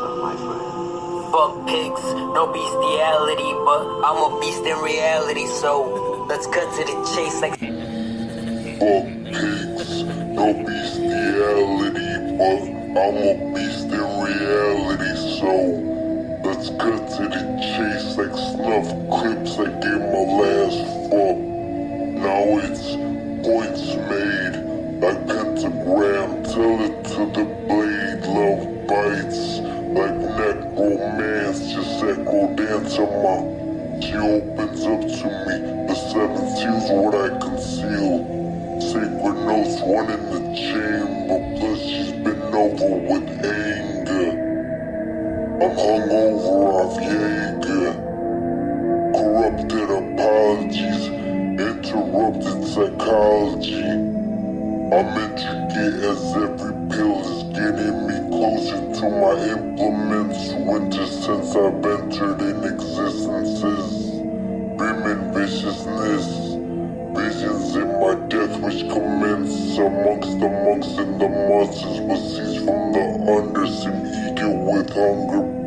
Fuck pigs, no bestiality, but I'm a beast in reality, so let's cut to the chase like Fuck pigs, no bestiality, but I'm a beast in reality, so let's cut to the chase like snuff clips I gave my last fuck. Now it's points made. Like pentagram, tell it to the blade, love bites like necromance, just dance on my. She opens up to me, the seven seals what I conceal. Sacred notes one in the chamber, plus she's been over with anger. I'm hungover off Jaeger. Corrupted apologies, interrupted psychology. I'm intricate as every to my implements. Winter since I've entered in existences. Brimming viciousness. Visions in my death which commence amongst the monks and the monsters. What cease from the under seem eager with hunger